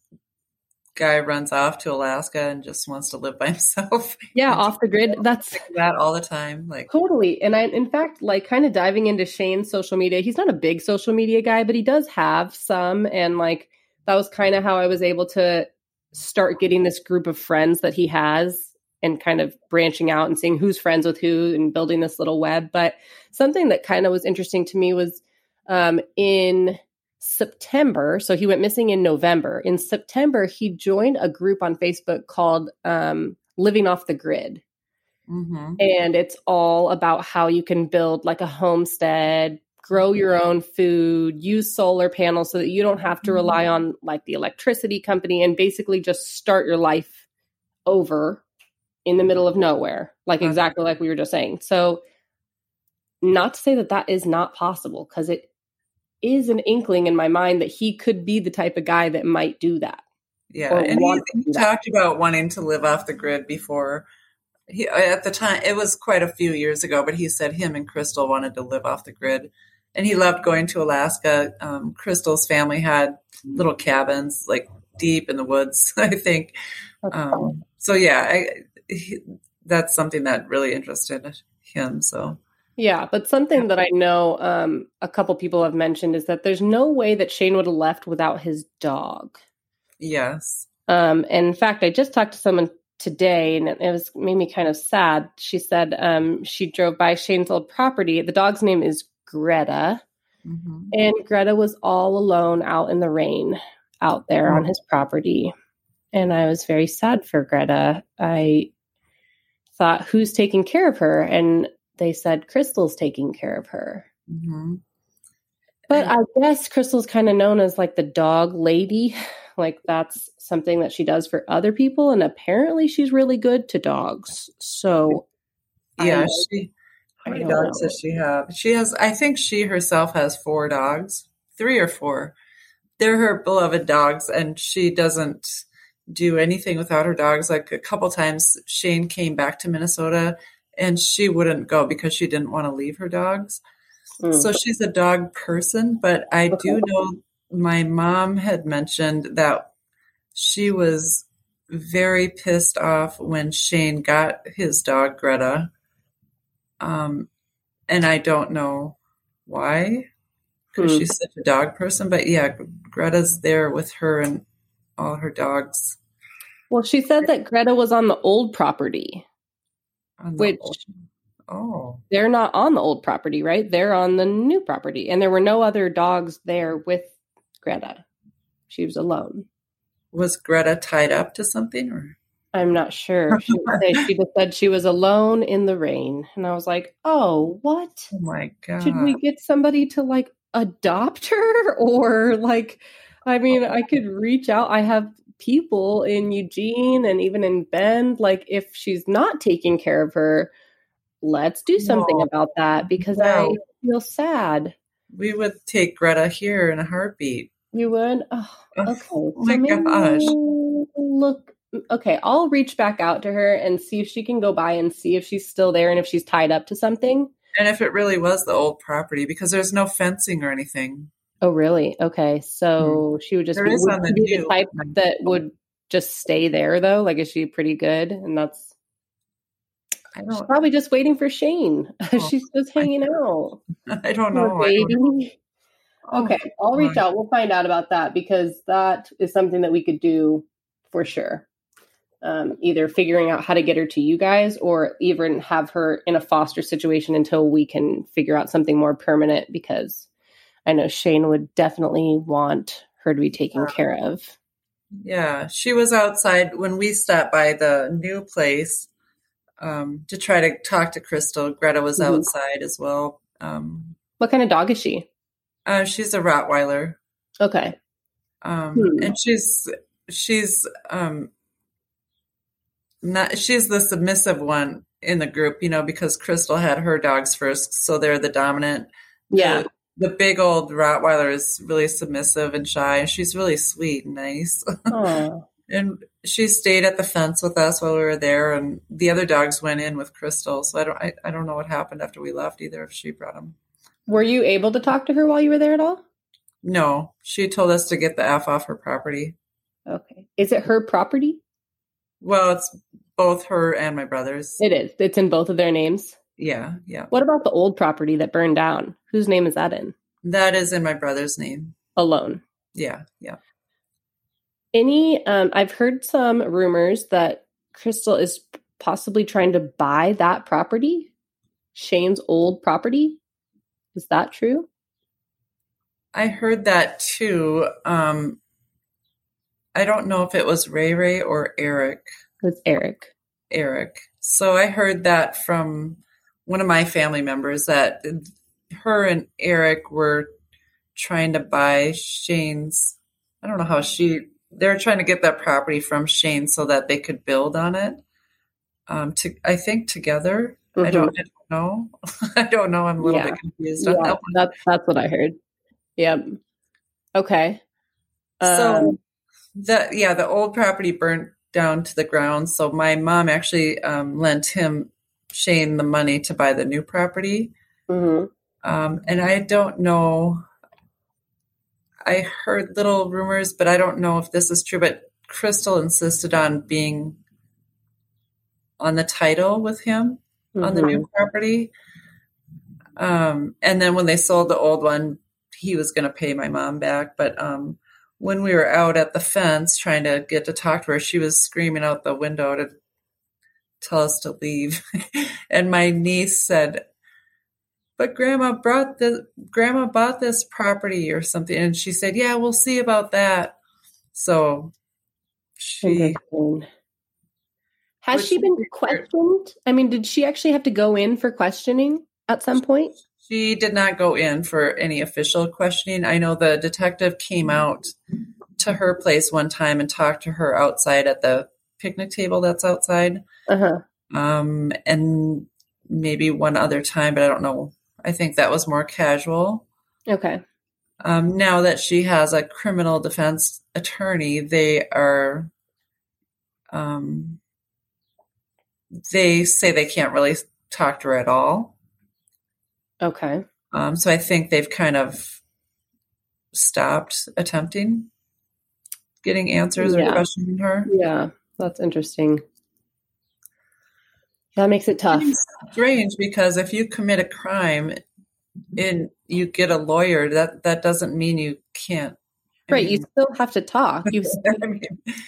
guy runs off to Alaska and just wants to live by himself? Yeah, off the grid. That's that all the time. Like totally. And I, in fact, like kind of diving into Shane's social media. He's not a big social media guy, but he does have some, and like that was kind of how I was able to start getting this group of friends that he has and kind of branching out and seeing who's friends with who and building this little web. But something that kind of was interesting to me was um, in September. So he went missing in November. In September, he joined a group on Facebook called um, Living Off the Grid. Mm-hmm. And it's all about how you can build like a homestead, grow your own food, use solar panels so that you don't have to mm-hmm. rely on like the electricity company and basically just start your life over in the middle of nowhere, like exactly like we were just saying. So, not to say that that is not possible, because it is an inkling in my mind that he could be the type of guy that might do that. Yeah, and he, he talked about wanting to live off the grid before. He, at the time, it was quite a few years ago, but he said him and Crystal wanted to live off the grid, and he loved going to Alaska. Um, Crystal's family had little cabins, like deep in the woods, I think. Um, so yeah, I, he, that's something that really interested him. So yeah, but something that I know um, a couple people have mentioned is that there's no way that Shane would have left without his dog. Yes. Um, and in fact, I just talked to someone today, and it was made me kind of sad. She said um, she drove by Shane's old property. The dog's name is Greta, mm-hmm. and Greta was all alone out in the rain out there mm-hmm. on his property. And I was very sad for Greta. I thought, who's taking care of her? And they said, Crystal's taking care of her. Mm-hmm. But I guess Crystal's kind of known as like the dog lady. Like that's something that she does for other people. And apparently she's really good to dogs. So, yeah, I, she, how many dogs know. does she have? She has, I think she herself has four dogs, three or four. They're her beloved dogs, and she doesn't do anything without her dogs. Like a couple times, Shane came back to Minnesota and she wouldn't go because she didn't want to leave her dogs. Mm. So she's a dog person, but I okay. do know my mom had mentioned that she was very pissed off when Shane got his dog Greta. Um, and I don't know why, because Hmm. she's such a dog person. But yeah, Greta's there with her and all her dogs. Well, she said that Greta was on the old property. the Which- old- oh, They're not on the old property, right? They're on the new property. And there were no other dogs there with Greta. She was alone. was Greta tied up to something or? I'm not sure. She, she just said she was alone in the rain. And I was like, oh, what? Oh my god! Should we get somebody to like adopt her? Or like, I mean, I could reach out. I have people in Eugene and even in Bend. Like, if she's not taking care of her, let's do something No. about that because I feel sad. We would take Greta here in a heartbeat. You would? Oh, okay. Oh my gosh. Look, okay, I'll reach back out to her and see if she can go by and see if she's still there and if she's tied up to something. And if it really was the old property, because there's no fencing or anything. Oh, really? Okay. So she would just. There be, would be the type that would just stay there, though? Like, is she pretty good? And that's I don't. probably just waiting for Shane. Oh, she's just hanging out. I know. I don't know. baby. Okay, I'll reach out. We'll find out about that because that is something that we could do for sure. Um, either figuring out how to get her to you guys or even have her in a foster situation until we can figure out something more permanent because I know Shane would definitely want her to be taken Yeah. care of. Yeah, she was outside when we stopped by the new place um, to try to talk to Crystal. Greta was Mhm. outside as well. Um, What kind of dog is she? uh, she's a Rottweiler, Okay. um, Hmm. and she's she's um, not she's the submissive one in the group, you know, because Crystal had her dogs first, so they're the dominant. Yeah. The, the big old Rottweiler is really submissive and shy, and she's really sweet and nice. Oh. And she stayed at the fence with us while we were there, and the other dogs went in with Crystal. So I don't, I, I don't know what happened after we left either. If she brought them, Were you able to talk to her while you were there at all? no, she told us to get the f off her property. Okay. Is it her property? Well, it's both her and my brother's. It is. It's in both of their names. Yeah, yeah, What about the old property that burned down? Whose name is that in? that is in my brother's name. Alone. Yeah, yeah. Any um I've heard some rumors that Crystal is possibly trying to buy that property, Shane's old property. Is that true? I heard that too. Um, I don't know if it was Ray Ray or Eric. It's Eric. Eric. So I heard that from one of my family members that her and Eric were trying to buy Shane's. I don't know how she. They're trying to get that property from Shane so that they could build on it. Um, to I think together. I don't, I don't know. I don't know. I'm a little Yeah. bit confused on Yeah, that one. that's that's what I heard. Yep. Okay. So Um, the yeah, the old property burnt down to the ground. So my mom actually um, lent him Shane the money to buy the new property. mhm. Um, and I don't know. I heard little rumors, but I don't know if this is true. But Crystal insisted on being on the title with him on the new property. Um, and then when they sold the old one, he was going to pay my mom back. But um, when we were out at the fence trying to get to talk to her, she was screaming out the window to tell us to leave. and my niece said, "But Grandma brought the Grandma bought this property or something," and she said, "Yeah, we'll see about that." So she Has she been would be weird. questioned? I mean, did she actually have to go in for questioning at some point? She did not go in for any official questioning. I know the detective came out to her place one time and talked to her outside at the picnic table that's outside. Uh huh. Um, and maybe one other time, but I don't know. I think that was more casual. Okay. Um, now that she has a criminal defense attorney, they are, um, they say they can't really talk to her at all. Okay. Um, so I think they've kind of stopped attempting getting answers Yeah. or questioning her. Yeah, that's interesting. That makes it tough. It's strange because if you commit a crime, and you get a lawyer, that that doesn't mean you can't. I Right. You still have to talk. You I mean, Yeah,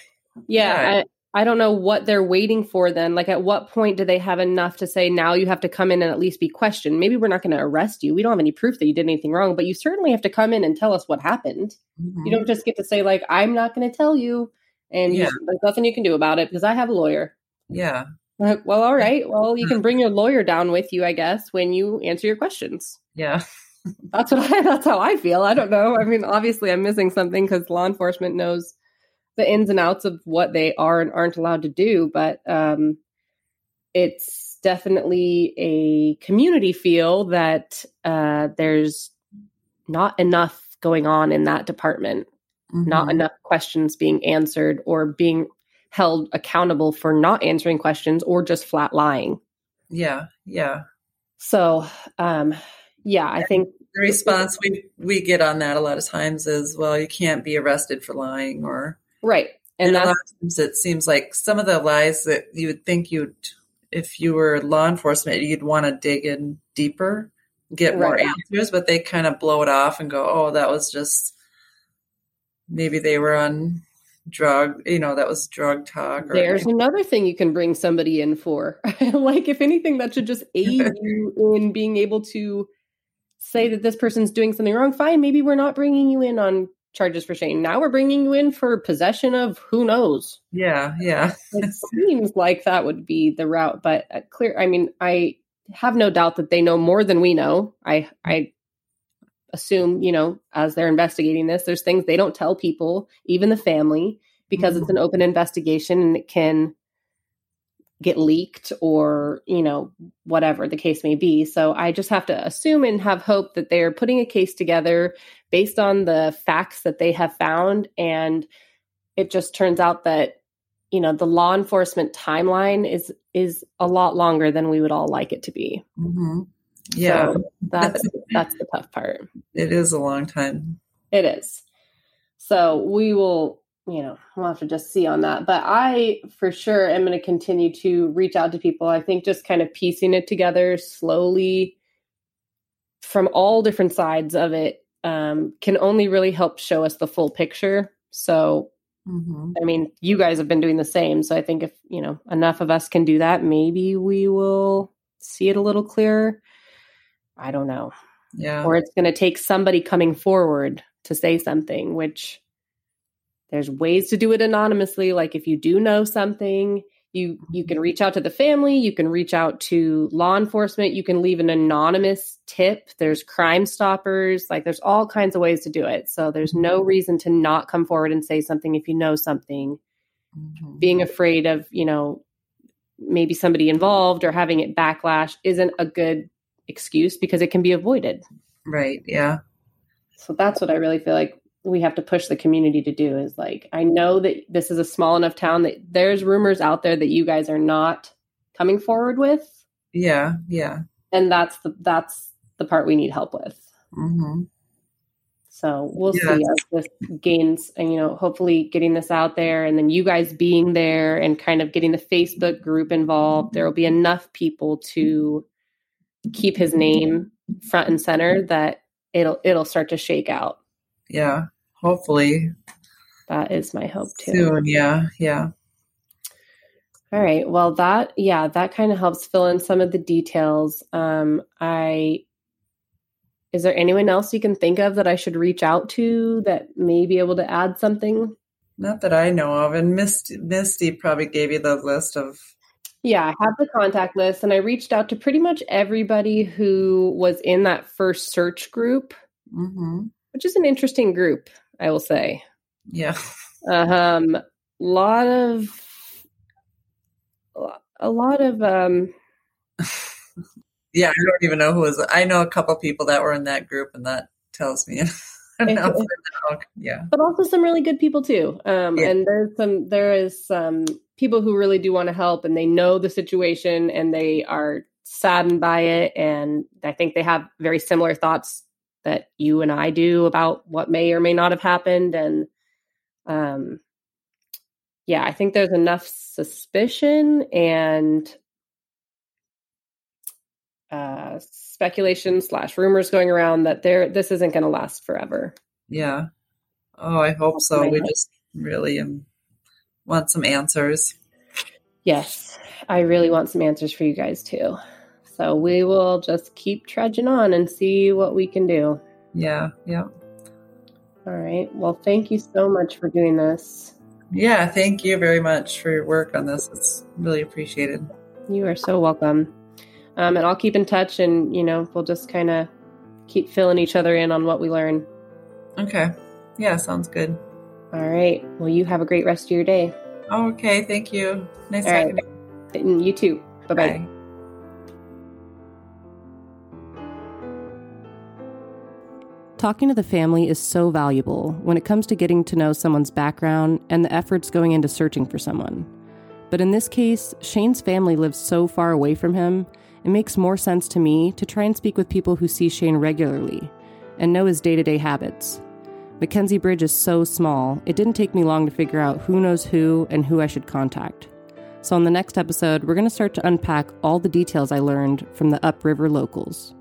Yeah. I, I don't know what they're waiting for then. Like, at what point do they have enough to say, now you have to come in and at least be questioned? Maybe we're not going to arrest you. We don't have any proof that you did anything wrong, but you certainly have to come in and tell us what happened. mhm. You don't just get to say, like, I'm not going to tell you, and Yeah. there's nothing you can do about it because I have a lawyer. yeah, Like, well, all right. Well, you can bring your lawyer down with you, I guess, when you answer your questions. yeah, That's what I, that's how I feel. I don't know. I mean, obviously, I'm missing something because law enforcement knows the ins and outs of what they are and aren't allowed to do, but um, it's definitely a community feel that uh, there's not enough going on in that department, not Mhm. enough questions being answered or being held accountable for not answering questions or just flat lying. yeah, yeah. So, um, yeah, I think The response we we get on that a lot of times is, well, you can't be arrested for lying, or right. And and a lot of times it seems like some of the lies that you would think you'd, if you were law enforcement, you'd want to dig in deeper, get more answers, but they kind of blow it off and go, oh, that was just maybe they were on drug, you know, that was drug talk. Or, There's another thing you can bring somebody in for. like, if anything, that should just aid you in being able to say that this person's doing something wrong. Fine, maybe we're not bringing you in on charges for Shane. Now we're bringing you in for possession of who knows. yeah, yeah, It seems like that would be the route, but uh, clear. I mean, I have no doubt that they know more than we know. I, I assume, you know, as they're investigating this, there's things they don't tell people, even the family, because it's an open investigation and it can get leaked or, you know, whatever the case may be. So I just have to assume and have hope that they're putting a case together based on the facts that they have found. And it just turns out that, you know, the law enforcement timeline is is a lot longer than we would all like it to be. hmm yeah. So that's that's the tough part. it is a long time. It is. So we will, you know, we'll have to just see on that. But I for sure am going to continue to reach out to people. I think just kind of piecing it together slowly from all different sides of it um, can only really help show us the full picture. So, hmm I mean, you guys have been doing the same. So I think if, you know, enough of us can do that, maybe we will see it a little clearer. I don't know. Yeah, or it's going to take somebody coming forward to say something which there's ways to do it anonymously. Like if you do know something you you can reach out to the family you can reach out to law enforcement you can leave an anonymous tip. There's crime stoppers like there's all kinds of ways to do it. So there's no reason to not come forward and say something if you know something. Mhm. being afraid of you know maybe somebody involved or having it backlash isn't a good excuse because it can be avoided right. Yeah, so that's what I really feel like we have to push the community to do is like, I know that this is a small enough town that there's rumors out there that you guys are not coming forward with. yeah, yeah. And that's the, that's the part we need help with. hmm So we'll Yes. see as this gains and, you know, hopefully getting this out there and then you guys being there and kind of getting the Facebook group involved, there will be enough people to keep his name front and center that it'll, it'll start to shake out. Yeah, hopefully That is my hope too. soon. Yeah, yeah. All right. Well, that yeah, that kind of helps fill in some of the details. Um, I is there anyone else you can think of that I should reach out to that may be able to add something? Not that I know of. And Misty, Misty probably gave you the list of. Yeah, I have the contact list, and I reached out to pretty much everybody who was in that first search group, hmm which is an interesting group, I will say. Yeah. Um, lot of a lot of um Yeah, I don't even know who was. I know a couple people that were in that group, and that tells me. Yeah. but also some really good people too. Um, Yeah. And there's some there is some people who really do want to help, and they know the situation, and they are saddened by it, and I think they have very similar thoughts that you and I do about what may or may not have happened, and um, yeah, I think there's enough suspicion and uh, speculation slash rumors going around that there this isn't going to last forever. Yeah. Oh, I hope so. We just really um, want some answers. Yes, I really want some answers for you guys too. So we will just keep trudging on and see what we can do. Yeah, yeah. All right. Well, thank you so much for doing this. Yeah, thank you very much for your work on this. It's really appreciated. You are so welcome. Um, and I'll keep in touch and, you know, we'll just kind of keep filling each other in on what we learn. Okay. Yeah, sounds good. All right. Well, you have a great rest of your day. Okay. Thank you. Nice All talking right. to you. You too. Bye-bye. Bye. Talking to the family is so valuable when it comes to getting to know someone's background and the efforts going into searching for someone. But in this case, Shane's family lives so far away from him, it makes more sense to me to try and speak with people who see Shane regularly and know his day to day habits. McKenzie Bridge is so small, it didn't take me long to figure out who knows who and who I should contact. So, on the next episode, we're going to start to unpack all the details I learned from the upriver locals.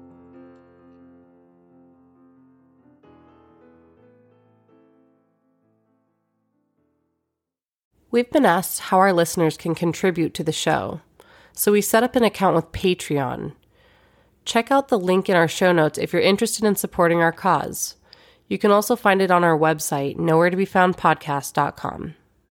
We've been asked how our listeners can contribute to the show, so we set up an account with Patreon. Check out the link in our show notes if you're interested in supporting our cause. You can also find it on our website, nowhere to be found podcast.com.